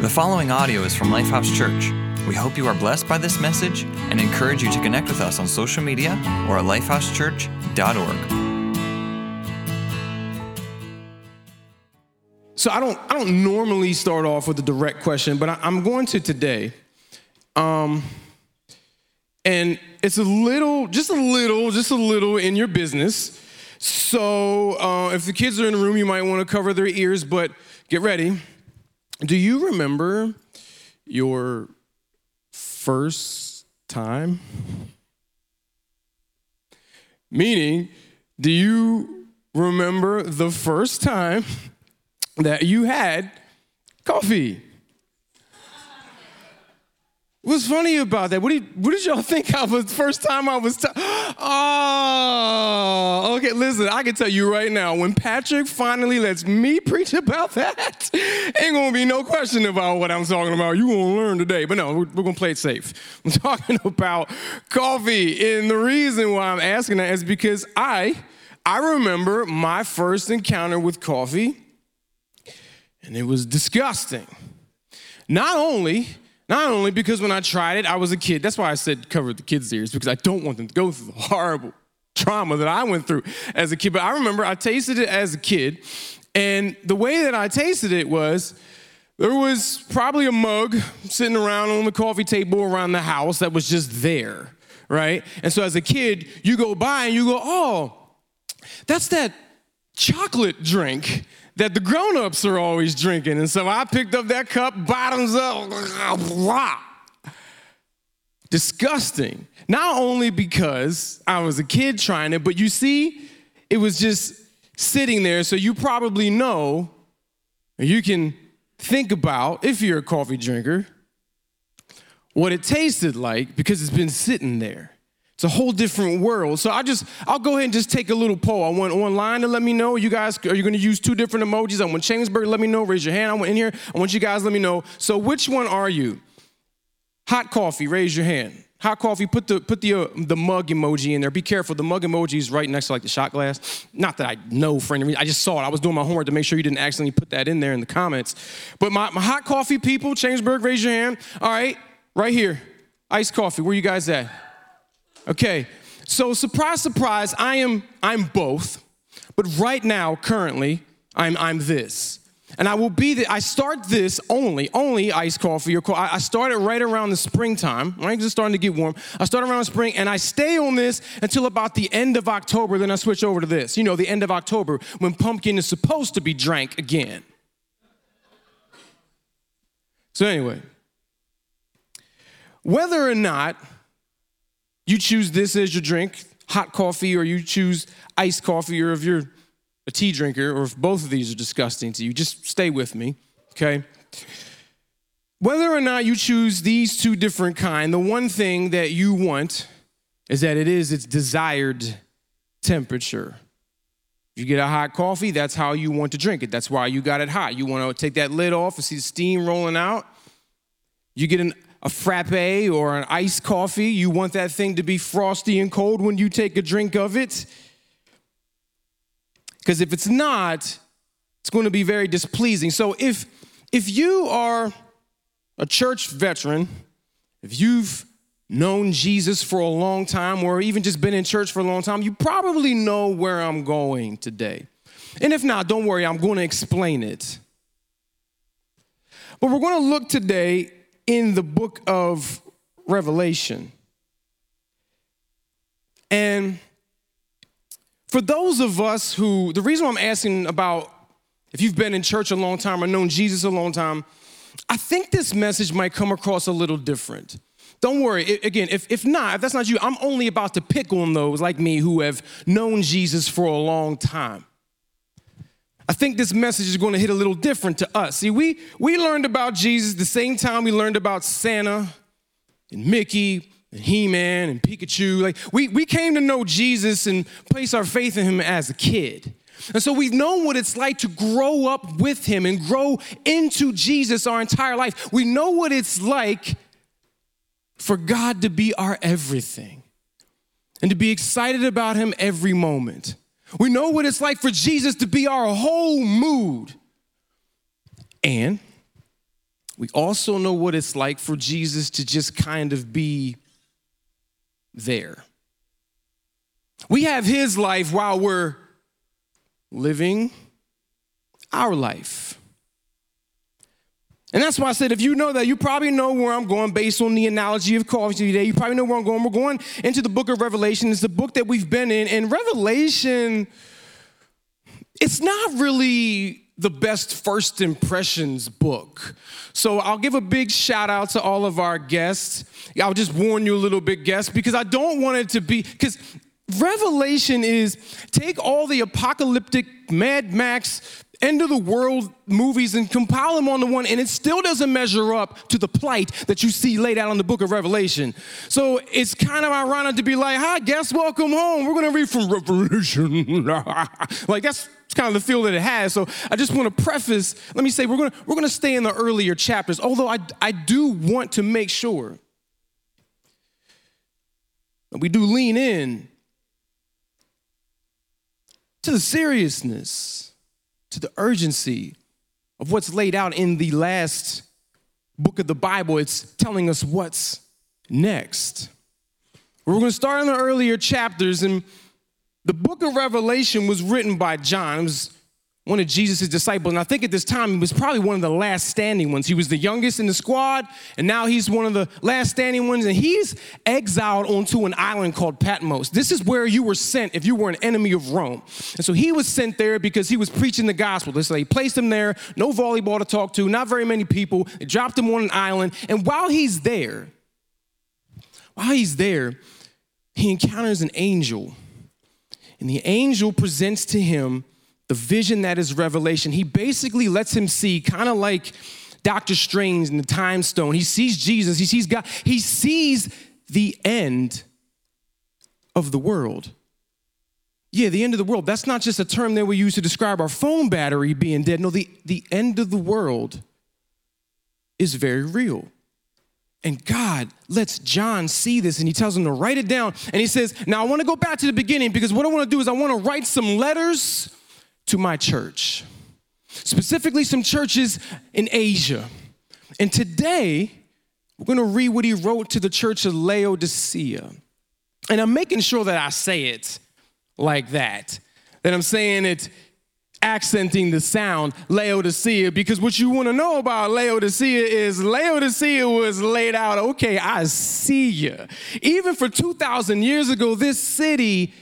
The following audio is from Lifehouse Church. We hope you are blessed by this message and encourage you to connect with us on social media or at lifehousechurch.org. So I don't I don't normally start off with a direct question, but I, am going to today. Um, and it's a little, just a little, just a little in your business. So uh, if the kids are in the room, you might want to cover their ears, but get ready. Do you remember your first time? Meaning, do you remember the first time that you had coffee? What's funny about that? What did, what did y'all think I was first time I was? T- oh, okay. Listen, I can tell you right now, when Patrick finally lets me preach about that, ain't gonna be no question about what I'm talking about. You gonna learn today, but no, we're, we're gonna play it safe. I'm talking about coffee, and the reason why I'm asking that is because I, I remember my first encounter with coffee, and it was disgusting. Not only not only because when I tried it, I was a kid. That's why I said cover the kids' ears, because I don't want them to go through the horrible trauma that I went through as a kid. But I remember I tasted it as a kid, and the way that I tasted it was there was probably a mug sitting around on the coffee table around the house that was just there, right? And so as a kid, you go by and you go, oh, that's that chocolate drink that the grown-ups are always drinking. And so I picked up that cup, bottoms up. Disgusting. Not only because I was a kid trying it, but you see, it was just sitting there. So you probably know, you can think about, if you're a coffee drinker, what it tasted like because it's been sitting there. It's a whole different world. So I just, I'll go ahead and just take a little poll. I want online to let me know. You guys, are you going to use two different emojis? I want Chambersburg let me know. Raise your hand. I want in here. I want you guys let me know. So which one are you? Hot coffee. Raise your hand. Hot coffee. Put the put the uh, the mug emoji in there. Be careful. The mug emoji is right next to like the shot glass. Not that I know for any reason. I just saw it. I was doing my homework to make sure you didn't accidentally put that in there in the comments. But my, my hot coffee people, Chambersburg, raise your hand. All right, right here. Iced coffee. Where you guys at? Okay, so surprise, surprise, I am I'm both, but right now, currently, I'm I'm this. And I will be the, I start this only, only iced coffee or I start it right around the springtime, right? It's starting to get warm. I start around spring and I stay on this until about the end of October. Then I switch over to this. You know, the end of October when pumpkin is supposed to be drank again. So, anyway, whether or not you choose this as your drink, hot coffee, or you choose iced coffee, or if you're a tea drinker, or if both of these are disgusting to you, just stay with me, okay? Whether or not you choose these two different kind, the one thing that you want is that it is its desired temperature. If you get a hot coffee, that's how you want to drink it. That's why you got it hot. You want to take that lid off and see the steam rolling out. You get an a frappe or an iced coffee. You want that thing to be frosty and cold when you take a drink of it. Because if it's not, it's going to be very displeasing. So if if you are a church veteran, if you've known Jesus for a long time or even just been in church for a long time, you probably know where I'm going today. And if not, don't worry, I'm going to explain it. But we're going to look today in the book of Revelation. And for those of us who, the reason I'm asking about if you've been in church a long time or known Jesus a long time, I think this message might come across a little different. Don't worry, it, again, if, if not, if that's not you, I'm only about to pick on those like me who have known Jesus for a long time. I think this message is going to hit a little different to us. See, we, we learned about Jesus the same time we learned about Santa and Mickey and He-Man and Pikachu. Like we, we came to know Jesus and place our faith in him as a kid. And so we've known what it's like to grow up with him and grow into Jesus our entire life. We know what it's like for God to be our everything and to be excited about him every moment. We know what it's like for Jesus to be our whole mood. And we also know what it's like for Jesus to just kind of be there. We have his life while we're living our life. And that's why I said, if you know that, you probably know where I'm going based on the analogy of coffee today. You probably know where I'm going. We're going into the book of Revelation. It's the book that we've been in. And Revelation, it's not really the best first impressions book. So I'll give a big shout out to all of our guests. I'll just warn you a little bit, guests, because I don't want it to be, because Revelation is take all the apocalyptic Mad Max end of the world movies and compile them on the one, and it still doesn't measure up to the plight that you see laid out in the book of Revelation. So it's kind of ironic to be like, hi, guess welcome home. We're going to read from Revelation. like that's kind of the feel that it has. So I just want to preface, let me say, we're going to, we're to stay in the earlier chapters, although I, I do want to make sure that we do lean in to the seriousness to the urgency of what's laid out in the last book of the Bible. It's telling us what's next. We're going to start in the earlier chapters, and the book of Revelation was written by John. It was one of Jesus' disciples. And I think at this time, he was probably one of the last standing ones. He was the youngest in the squad, and now he's one of the last standing ones. And he's exiled onto an island called Patmos. This is where you were sent if you were an enemy of Rome. And so he was sent there because he was preaching the gospel. So they placed him there, no volleyball to talk to, not very many people. They dropped him on an island. And while he's there, while he's there, he encounters an angel. And the angel presents to him the vision that is revelation, he basically lets him see, kind of like Doctor Strange in the Time Stone. He sees Jesus, he sees God, he sees the end of the world. Yeah, the end of the world. That's not just a term that we use to describe our phone battery being dead. No, the, the end of the world is very real. And God lets John see this and he tells him to write it down. And he says, Now I want to go back to the beginning because what I want to do is I want to write some letters to my church, specifically some churches in Asia. And today, we're going to read what he wrote to the church of Laodicea. And I'm making sure that I say it like that, that I'm saying it accenting the sound Laodicea because what you want to know about Laodicea is Laodicea was laid out, okay, I see you. Even for 2,000 years ago, this city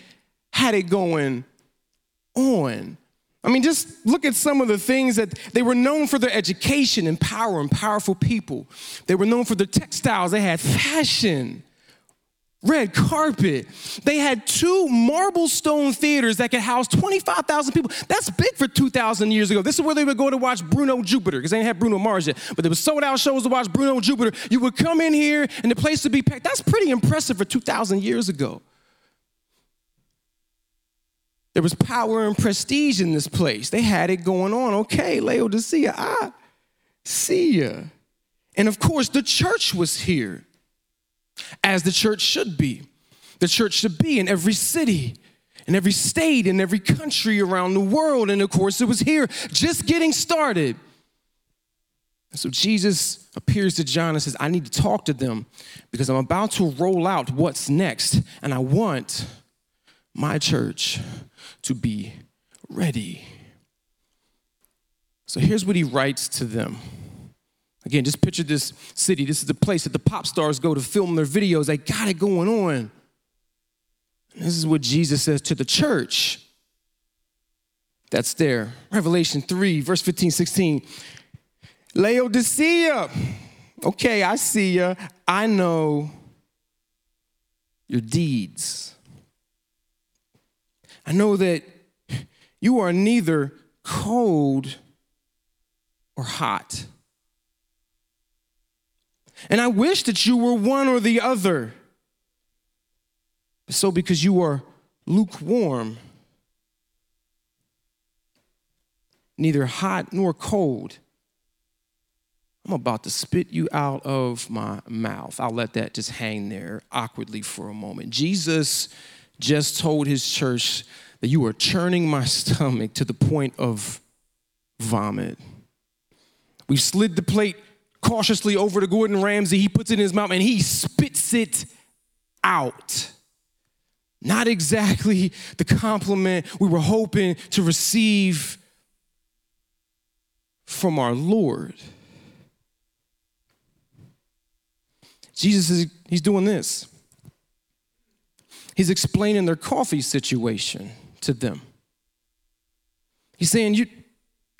had it going on. I mean, just look at some of the things that they were known for their education and power and powerful people. They were known for their textiles, they had fashion, red carpet. They had two marble stone theaters that could house 25,000 people. That's big for 2,000 years ago. This is where they would go to watch Bruno Jupiter, because they didn't have Bruno Mars yet. But there was sold out shows to watch Bruno Jupiter. You would come in here and the place would be packed. That's pretty impressive for 2,000 years ago. There was power and prestige in this place. They had it going on. Okay, Laodicea, I see ya. And of course, the church was here, as the church should be. The church should be in every city, in every state, in every country around the world. And of course, it was here, just getting started. So Jesus appears to John and says, I need to talk to them because I'm about to roll out what's next. And I want my church to be ready. So here's what he writes to them. Again, just picture this city. This is the place that the pop stars go to film their videos. They got it going on. This is what Jesus says to the church that's there. Revelation 3, verse 15, 16. Laodicea. Okay, I see you. I know your deeds. I know that you are neither cold or hot. And I wish that you were one or the other. So, because you are lukewarm, neither hot nor cold, I'm about to spit you out of my mouth. I'll let that just hang there awkwardly for a moment. Jesus just told his church that you are churning my stomach to the point of vomit. We slid the plate cautiously over to Gordon Ramsay. He puts it in his mouth and he spits it out. Not exactly the compliment we were hoping to receive from our Lord. Jesus is he's doing this. He's explaining their coffee situation to them. He's saying, You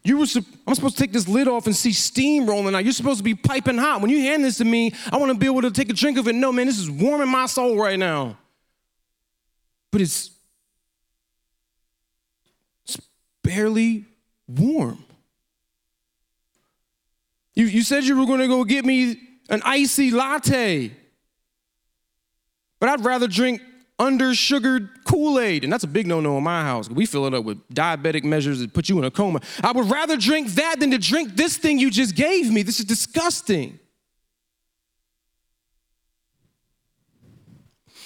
you were, I'm supposed to take this lid off and see steam rolling out. You're supposed to be piping hot. When you hand this to me, I want to be able to take a drink of it. No, man, this is warming my soul right now. But it's, it's barely warm. You, you said you were going to go get me an icy latte, but I'd rather drink under sugared Kool Aid. And that's a big no no in my house. We fill it up with diabetic measures that put you in a coma. I would rather drink that than to drink this thing you just gave me. This is disgusting.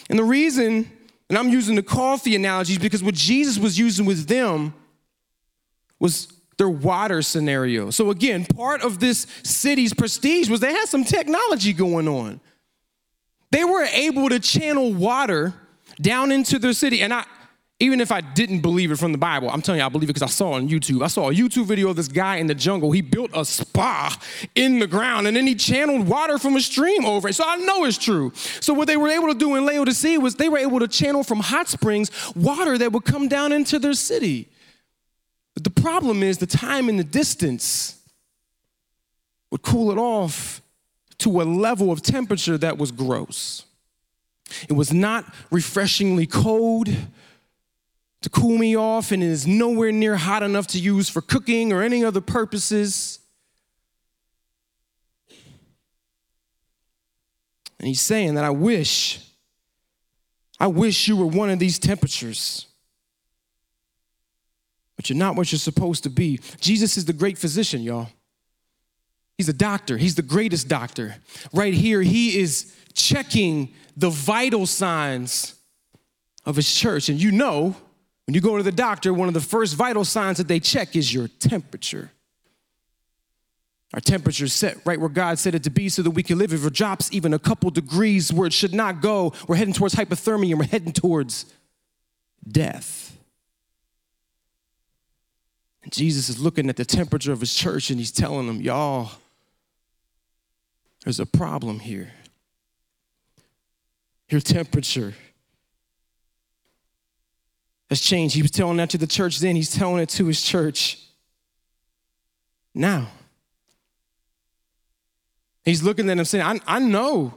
And the reason, and I'm using the coffee analogies because what Jesus was using with them was their water scenario. So, again, part of this city's prestige was they had some technology going on. They were able to channel water down into their city. And I, even if I didn't believe it from the Bible, I'm telling you, I believe it because I saw it on YouTube. I saw a YouTube video of this guy in the jungle. He built a spa in the ground and then he channeled water from a stream over it. So I know it's true. So what they were able to do in Laodicea was they were able to channel from hot springs water that would come down into their city. But the problem is the time and the distance would cool it off to a level of temperature that was gross. It was not refreshingly cold to cool me off, and it is nowhere near hot enough to use for cooking or any other purposes. And he's saying that I wish, I wish you were one of these temperatures. But you're not what you're supposed to be. Jesus is the great physician, y'all. He's a doctor, he's the greatest doctor. Right here, he is checking the vital signs of his church. And you know, when you go to the doctor, one of the first vital signs that they check is your temperature. Our temperature is set right where God said it to be so that we can live. If it drops even a couple degrees where it should not go, we're heading towards hypothermia and we're heading towards death. And Jesus is looking at the temperature of his church and he's telling them, y'all, there's a problem here your temperature has changed. He was telling that to the church then, he's telling it to his church now. He's looking at him saying, I, I know.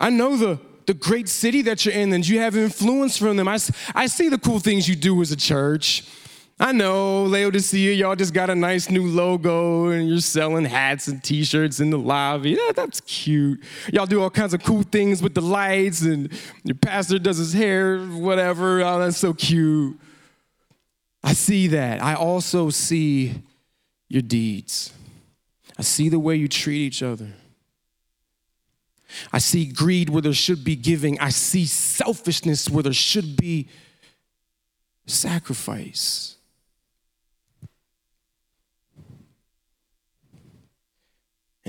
I know the, the great city that you're in and you have influence from them. I, I see the cool things you do as a church. I know, Laodicea, y'all just got a nice new logo and you're selling hats and t shirts in the lobby. Yeah, that's cute. Y'all do all kinds of cool things with the lights, and your pastor does his hair, whatever. Oh, that's so cute. I see that. I also see your deeds. I see the way you treat each other. I see greed where there should be giving. I see selfishness where there should be sacrifice.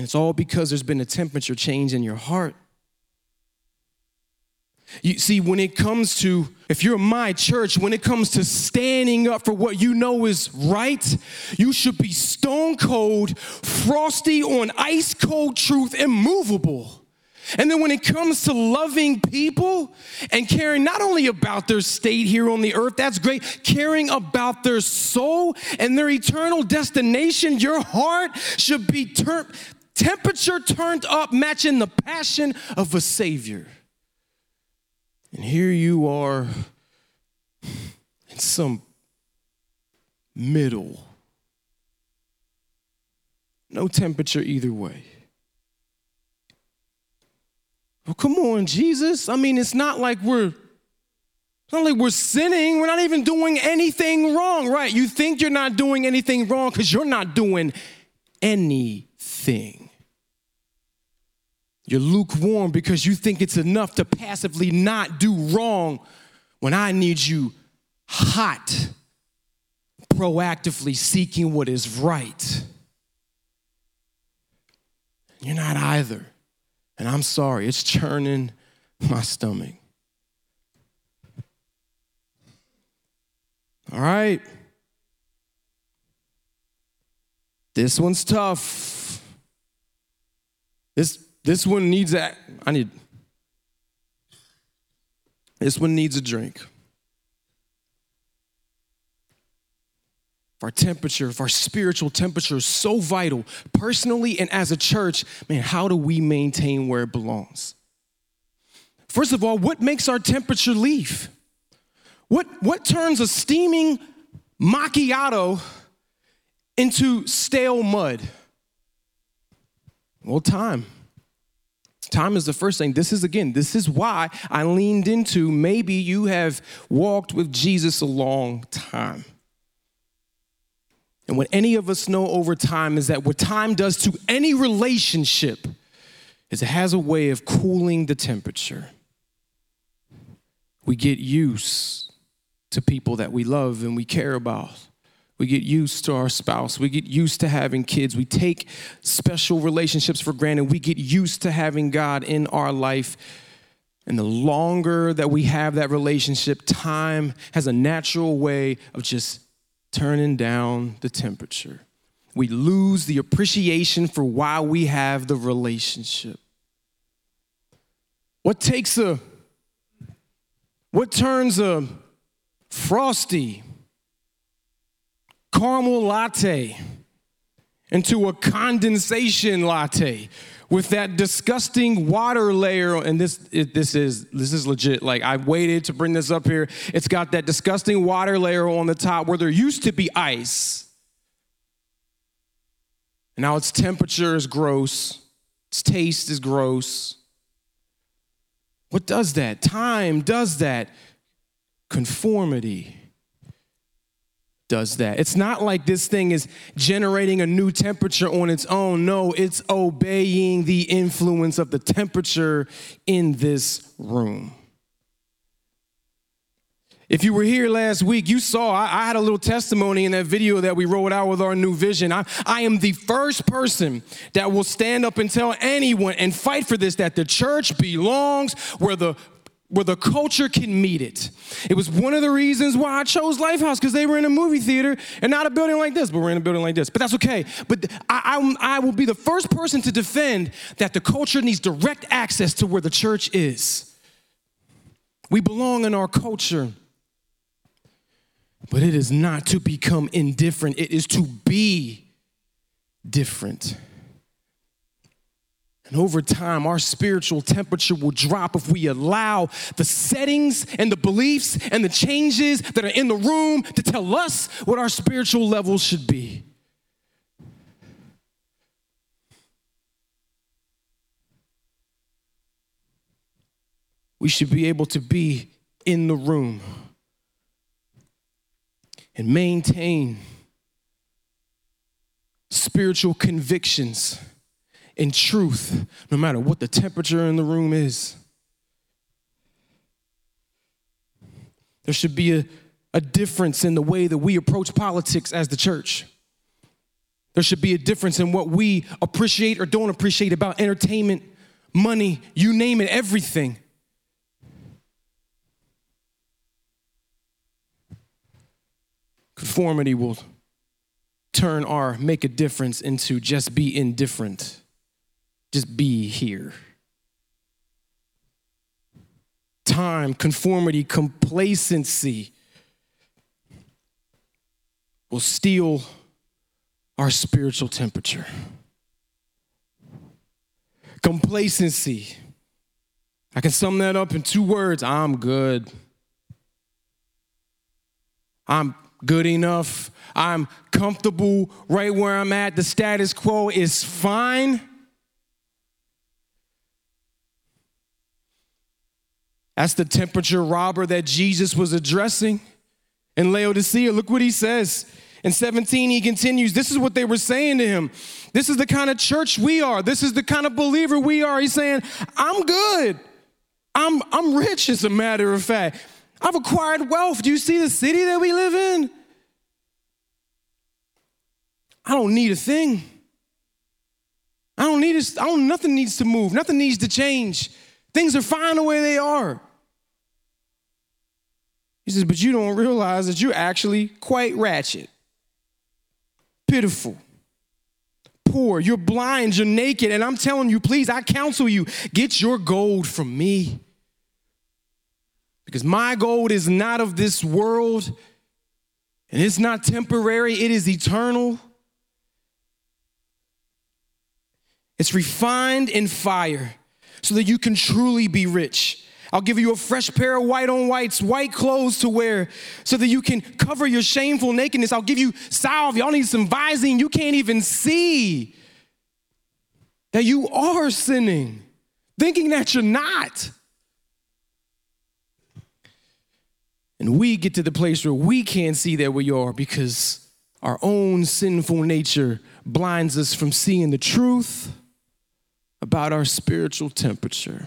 And it's all because there's been a temperature change in your heart. You see, when it comes to, if you're my church, when it comes to standing up for what you know is right, you should be stone cold, frosty on ice cold truth, immovable. And then when it comes to loving people and caring not only about their state here on the earth, that's great, caring about their soul and their eternal destination, your heart should be turned temperature turned up, matching the passion of a Savior. And here you are in some middle. No temperature either way. Well, come on, Jesus. I mean, it's not like we're it's not like we're sinning. We're not even doing anything wrong, right? You think you're not doing anything wrong because you're not doing anything. You're lukewarm because you think it's enough to passively not do wrong when I need you hot, proactively seeking what is right. You're not either. And I'm sorry, it's churning my stomach. All right. This one's tough. This this one needs a I need this one needs a drink. our temperature, if our spiritual temperature is so vital, personally and as a church, man, how do we maintain where it belongs? First of all, what makes our temperature leave? What, what turns a steaming macchiato into stale mud? Well, time. Time is the first thing. This is, again, this is why I leaned into maybe you have walked with Jesus a long time. And what any of us know over time is that what time does to any relationship is it has a way of cooling the temperature. We get used to people that we love and we care about. We get used to our spouse. We get used to having kids. We take special relationships for granted. We get used to having God in our life. And the longer that we have that relationship, time has a natural way of just turning down the temperature. We lose the appreciation for why we have the relationship. What takes a, what turns a frosty caramel latte into a condensation latte with that disgusting water layer. And this it, this is this is legit. Like i waited to bring this up here. It's got that disgusting water layer on the top where there used to be ice. And now its temperature is gross. Its taste is gross. What does that? Time does that. Conformity does that. It's not like this thing is generating a new temperature on its own. No, it's obeying the influence of the temperature in this room. If you were here last week, you saw I, I, had a little testimony in that video that we rolled out with our new vision. I, I am the first person that will stand up and tell anyone and fight for this that the church belongs where the where the culture can meet it. It was one of the reasons why I chose Lifehouse because they were in a movie theater and not a building like this, but we're in a building like this. But that's okay. But I, I, I will be the first person to defend that the culture needs direct access to where the church is. We belong in our culture, but it is not to become indifferent, it is to be different. And over time, our spiritual temperature will drop if we allow the settings and the beliefs and the changes that are in the room to tell us what our spiritual level should be. We should be able to be in the room and maintain spiritual convictions in truth, no matter what the temperature in the room is. There should be a, a difference in the way that we approach politics as the church. There should be a difference in what we appreciate or don't appreciate about entertainment, money, you name it, everything. Conformity will turn our make a difference into just be indifferent just be here. Time, conformity, complacency will steal our spiritual temperature. Complacency. I can sum that up in two words I'm good. I'm good enough. I'm comfortable right where I'm at. The status quo is fine. That's the temperature robber that Jesus was addressing in Laodicea. Look what he says. In 17, he continues, This is what they were saying to him. This is the kind of church we are. This is the kind of believer we are. He's saying, I'm good. I'm, I'm rich, as a matter of fact. I've acquired wealth. Do you see the city that we live in? I don't need a thing. I don't need to, I don't, nothing needs to move, nothing needs to change. Things are fine the way they are. He says, but you don't realize that you're actually quite ratchet, pitiful, poor, you're blind, you're naked. And I'm telling you, please, I counsel you, get your gold from me. Because my gold is not of this world, and it's not temporary, it is eternal. It's refined in fire so that you can truly be rich. I'll give you a fresh pair of white on whites, white clothes to wear so that you can cover your shameful nakedness. I'll give you salve. Y'all need some Visine. You can't even see that you are sinning, thinking that you're not. And we get to the place where we can't see that we are because our own sinful nature blinds us from seeing the truth about our spiritual temperature.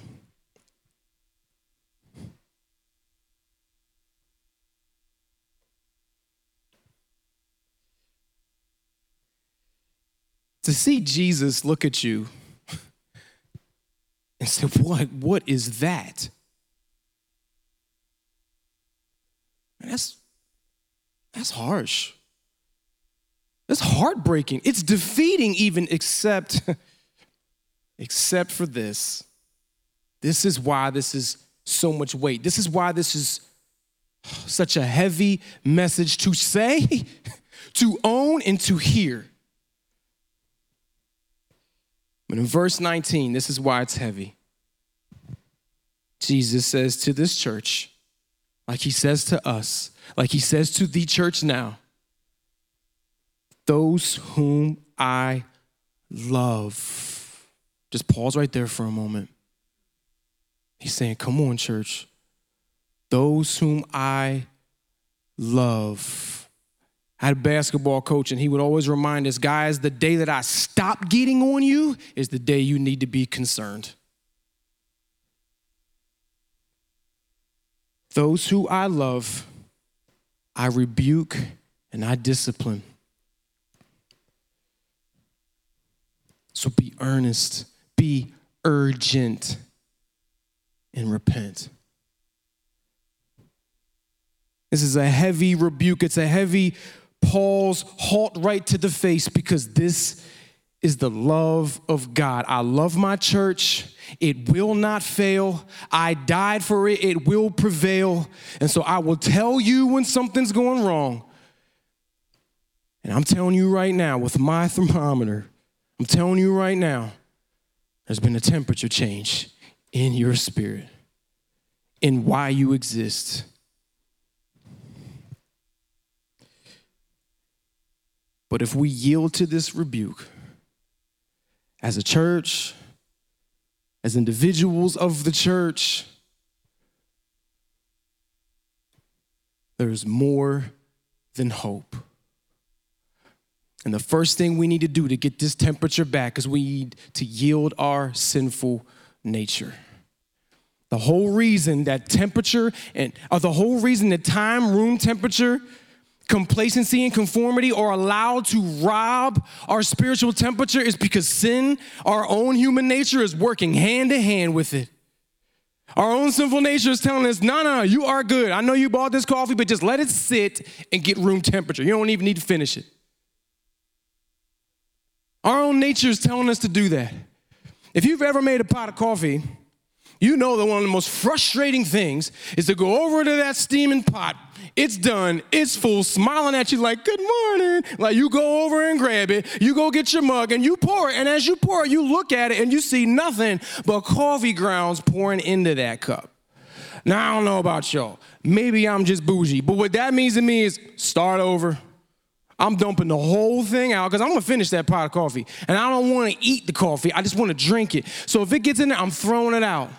To see Jesus look at you and say, What, what is that? That's, that's harsh. That's heartbreaking. It's defeating, even except, except for this. This is why this is so much weight. This is why this is such a heavy message to say, to own, and to hear. But in verse 19, this is why it's heavy. Jesus says to this church, like he says to us, like he says to the church now, those whom I love. Just pause right there for a moment. He's saying, Come on, church. Those whom I love. I had a basketball coach, and he would always remind us guys, the day that I stop getting on you is the day you need to be concerned. Those who I love, I rebuke and I discipline. So be earnest, be urgent, and repent. This is a heavy rebuke. It's a heavy Paul's halt right to the face because this is the love of God. I love my church. It will not fail. I died for it. It will prevail. And so I will tell you when something's going wrong. And I'm telling you right now with my thermometer, I'm telling you right now, there's been a temperature change in your spirit, in why you exist. But if we yield to this rebuke as a church, as individuals of the church, there's more than hope. And the first thing we need to do to get this temperature back is we need to yield our sinful nature. The whole reason that temperature and or the whole reason that time, room temperature complacency and conformity are allowed to rob our spiritual temperature is because sin, our own human nature, is working hand in hand with it. Our own sinful nature is telling us, no, no, you are good. I know you bought this coffee, but just let it sit and get room temperature. You don't even need to finish it. Our own nature is telling us to do that. If you've ever made a pot of coffee, you know that one of the most frustrating things is to go over to that steaming pot. It's done, it's full, smiling at you like, good morning. Like you go over and grab it, you go get your mug and you pour it. And as you pour it, you look at it and you see nothing but coffee grounds pouring into that cup. Now, I don't know about y'all. Maybe I'm just bougie, but what that means to me is start over. I'm dumping the whole thing out because I'm gonna finish that pot of coffee. And I don't wanna eat the coffee, I just wanna drink it. So if it gets in there, I'm throwing it out.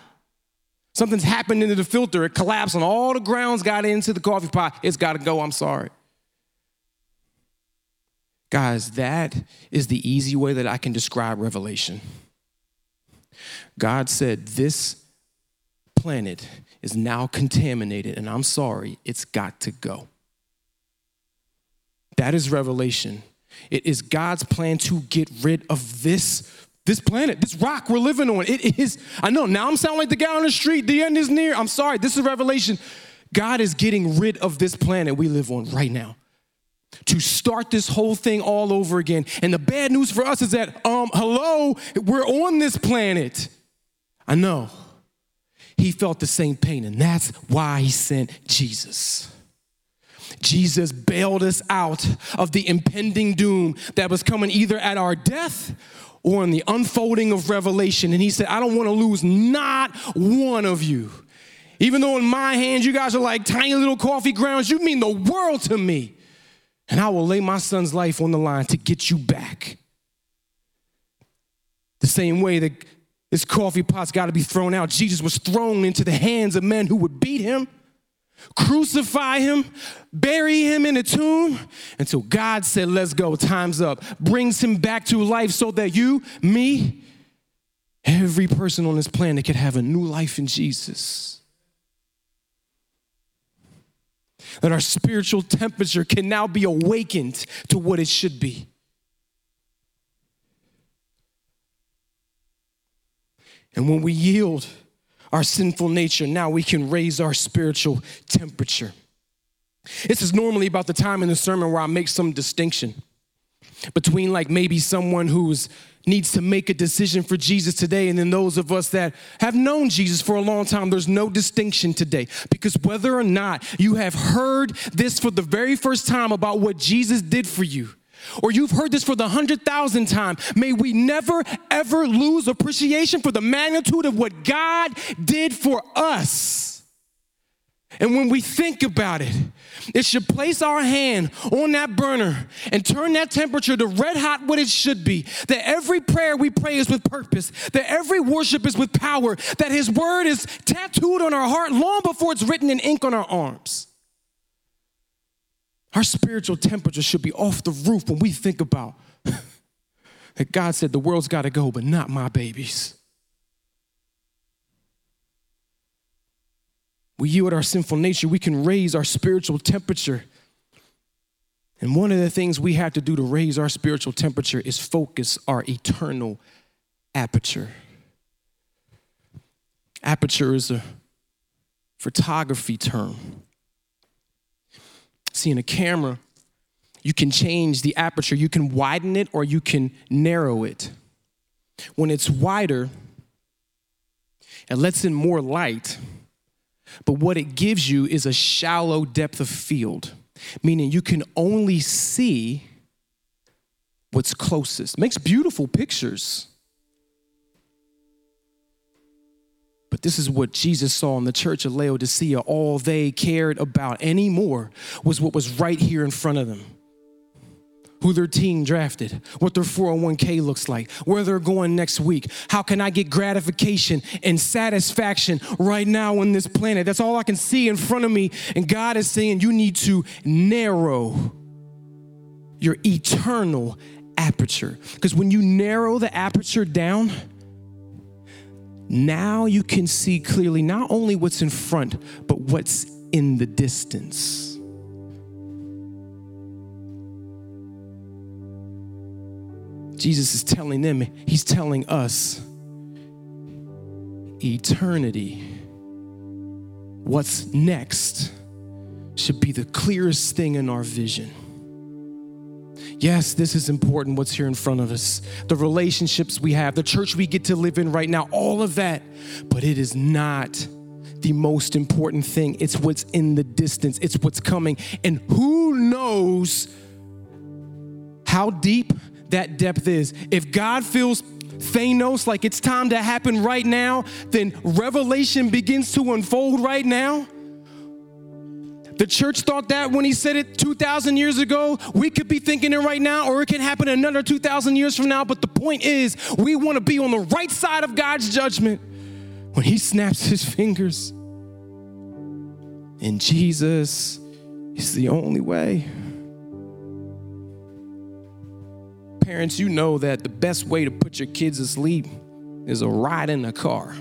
Something's happened into the filter, it collapsed, and all the grounds got into the coffee pot. It's got to go. I'm sorry. Guys, that is the easy way that I can describe Revelation. God said, This planet is now contaminated, and I'm sorry, it's got to go. That is Revelation. It is God's plan to get rid of this This planet, this rock we're living on, it is, I know, now I'm sounding like the guy on the street, the end is near. I'm sorry, this is revelation. God is getting rid of this planet we live on right now to start this whole thing all over again. And the bad news for us is that, um, hello, we're on this planet. I know. He felt the same pain, and that's why he sent Jesus. Jesus bailed us out of the impending doom that was coming either at our death or in the unfolding of revelation. And he said, I don't want to lose not one of you. Even though in my hands you guys are like tiny little coffee grounds, you mean the world to me. And I will lay my son's life on the line to get you back. The same way that this coffee pot's got to be thrown out, Jesus was thrown into the hands of men who would beat him, crucify him, bury him in a tomb until God said, Let's go, time's up, brings him back to life so that you, me, every person on this planet could have a new life in Jesus. That our spiritual temperature can now be awakened to what it should be. And when we yield our sinful nature, now we can raise our spiritual temperature. This is normally about the time in the sermon where I make some distinction between like maybe someone who's needs to make a decision for Jesus today and then those of us that have known Jesus for a long time there's no distinction today because whether or not you have heard this for the very first time about what Jesus did for you or you've heard this for the hundred thousand time, may we never ever lose appreciation for the magnitude of what God did for us. And when we think about it, it should place our hand on that burner and turn that temperature to red hot what it should be. That every prayer we pray is with purpose, that every worship is with power, that His word is tattooed on our heart long before it's written in ink on our arms. Our spiritual temperature should be off the roof when we think about that God said the world's got to go, but not my babies. We yield our sinful nature, we can raise our spiritual temperature. And one of the things we have to do to raise our spiritual temperature is focus our eternal aperture. Aperture is a photography term. See, in a camera, you can change the aperture. You can widen it or you can narrow it. When it's wider, it lets in more light, but what it gives you is a shallow depth of field, meaning you can only see what's closest. Makes beautiful pictures. This is what Jesus saw in the church of Laodicea. All they cared about anymore was what was right here in front of them who their team drafted, what their 401k looks like, where they're going next week. How can I get gratification and satisfaction right now on this planet? That's all I can see in front of me. And God is saying you need to narrow your eternal aperture. Because when you narrow the aperture down, now you can see clearly not only what's in front, but what's in the distance. Jesus is telling them, He's telling us eternity, what's next, should be the clearest thing in our vision. Yes, this is important, what's here in front of us. The relationships we have, the church we get to live in right now, all of that. But it is not the most important thing. It's what's in the distance, it's what's coming. And who knows how deep that depth is? If God feels Thanos like it's time to happen right now, then revelation begins to unfold right now. The church thought that when he said it 2,000 years ago. We could be thinking it right now, or it can happen another 2,000 years from now. But the point is, we want to be on the right side of God's judgment when he snaps his fingers. And Jesus is the only way. Parents, you know that the best way to put your kids to sleep is a ride in the car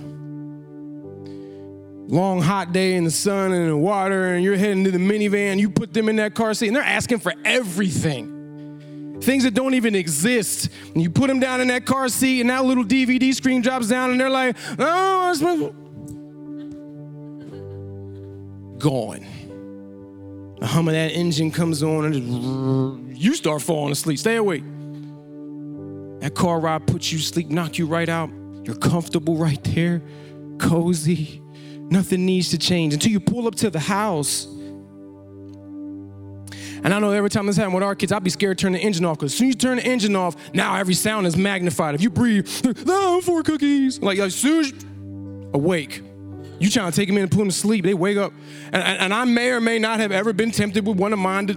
long hot day in the sun and the water and you're heading to the minivan you put them in that car seat and they're asking for everything things that don't even exist. And you put them down in that car seat, and that little DVD screen drops down, and they're like, oh, it's gone. The hum of that engine comes on, and you start falling asleep. Stay awake. That car ride puts you sleep, knock you right out. You're comfortable right there, cozy. Nothing needs to change until you pull up to the house. And I know every time this happens with our kids, I'd be scared to turn the engine off because as soon as you turn the engine off, now every sound is magnified. If you breathe, oh, four cookies. Like as soon as you awake, you trying to take them in and put them to sleep, they wake up. And, and, and I may or may not have ever been tempted with one of mine to,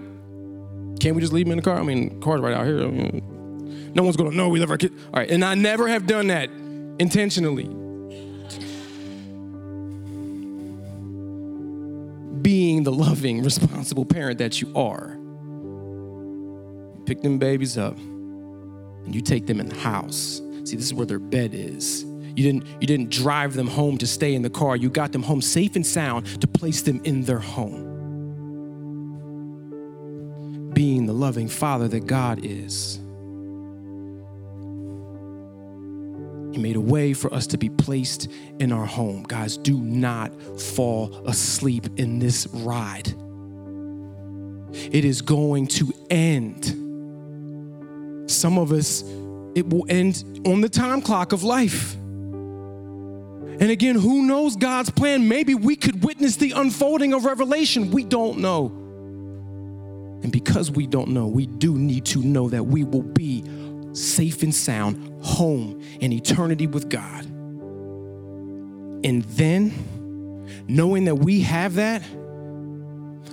can't we just leave them in the car? I mean, car's right out here. I mean, no one's gonna know we love our kids. All right, and I never have done that intentionally. Being the loving, responsible parent that you are. Pick them babies up and you take them in the house. See, this is where their bed is. You didn't, you didn't drive them home to stay in the car. You got them home safe and sound to place them in their home. Being the loving father that God is. He made a way for us to be placed in our home. Guys, do not fall asleep in this ride. It is going to end. Some of us, it will end on the time clock of life. And again, who knows God's plan? Maybe we could witness the unfolding of Revelation. We don't know. And because we don't know, we do need to know that we will be safe and sound, home in eternity with God. And then, knowing that we have that,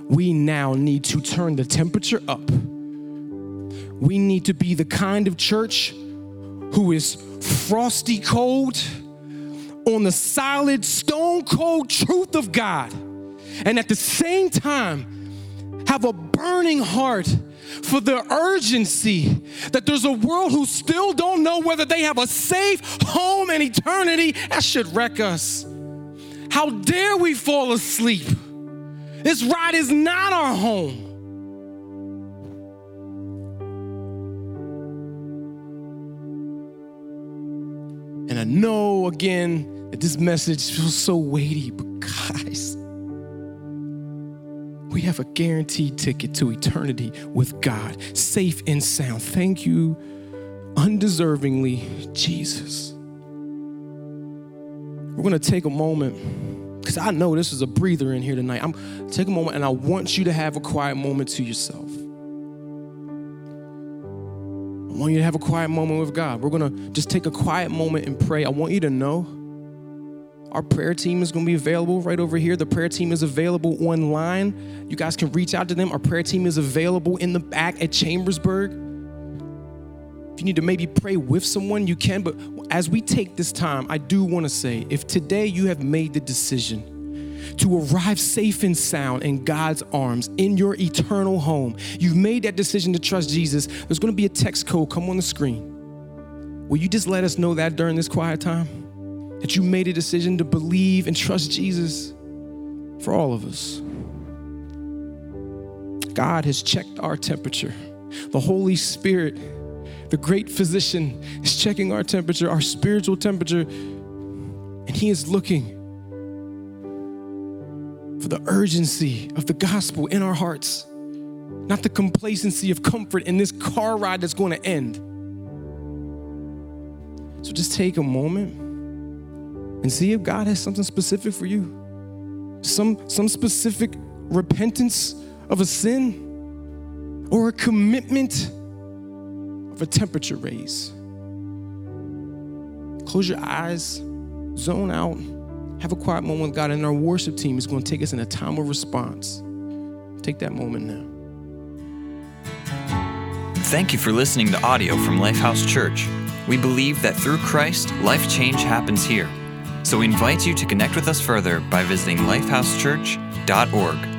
we now need to turn the temperature up. We need to be the kind of church who is frosty cold on the solid, stone cold truth of God. And at the same time, have a burning heart for the urgency that there's a world who still don't know whether they have a safe home in eternity. That should wreck us. How dare we fall asleep? This ride is not our home. And I know again that this message feels so weighty, but guys, we have a guaranteed ticket to eternity with God, safe and sound. Thank you, undeservingly, Jesus. We're going to take a moment because I know this is a breather in here tonight. I'm take a moment and I want you to have a quiet moment to yourself. I want you to have a quiet moment with God. We're going to just take a quiet moment and pray. I want you to know our prayer team is going to be available right over here. The prayer team is available online. You guys can reach out to them. Our prayer team is available in the back at Chambersburg. If you need to maybe pray with someone, you can. But as we take this time, I do want to say if today you have made the decision to arrive safe and sound in God's arms in your eternal home, you've made that decision to trust Jesus, there's going to be a text code come on the screen. Will you just let us know that during this quiet time? That you made a decision to believe and trust Jesus for all of us. God has checked our temperature. The Holy Spirit, the great physician, is checking our temperature, our spiritual temperature, and He is looking for the urgency of the gospel in our hearts, not the complacency of comfort in this car ride that's going to end. So just take a moment and see if God has something specific for you. Some, some specific repentance of a sin or a commitment of a temperature raise. Close your eyes, zone out, have a quiet moment with God, and our worship team is going to take us in a time of response. Take that moment now. Thank you for listening to audio from Lifehouse Church. We believe that through Christ, life change happens here. So we invite you to connect with us further by visiting lifehousechurch.org.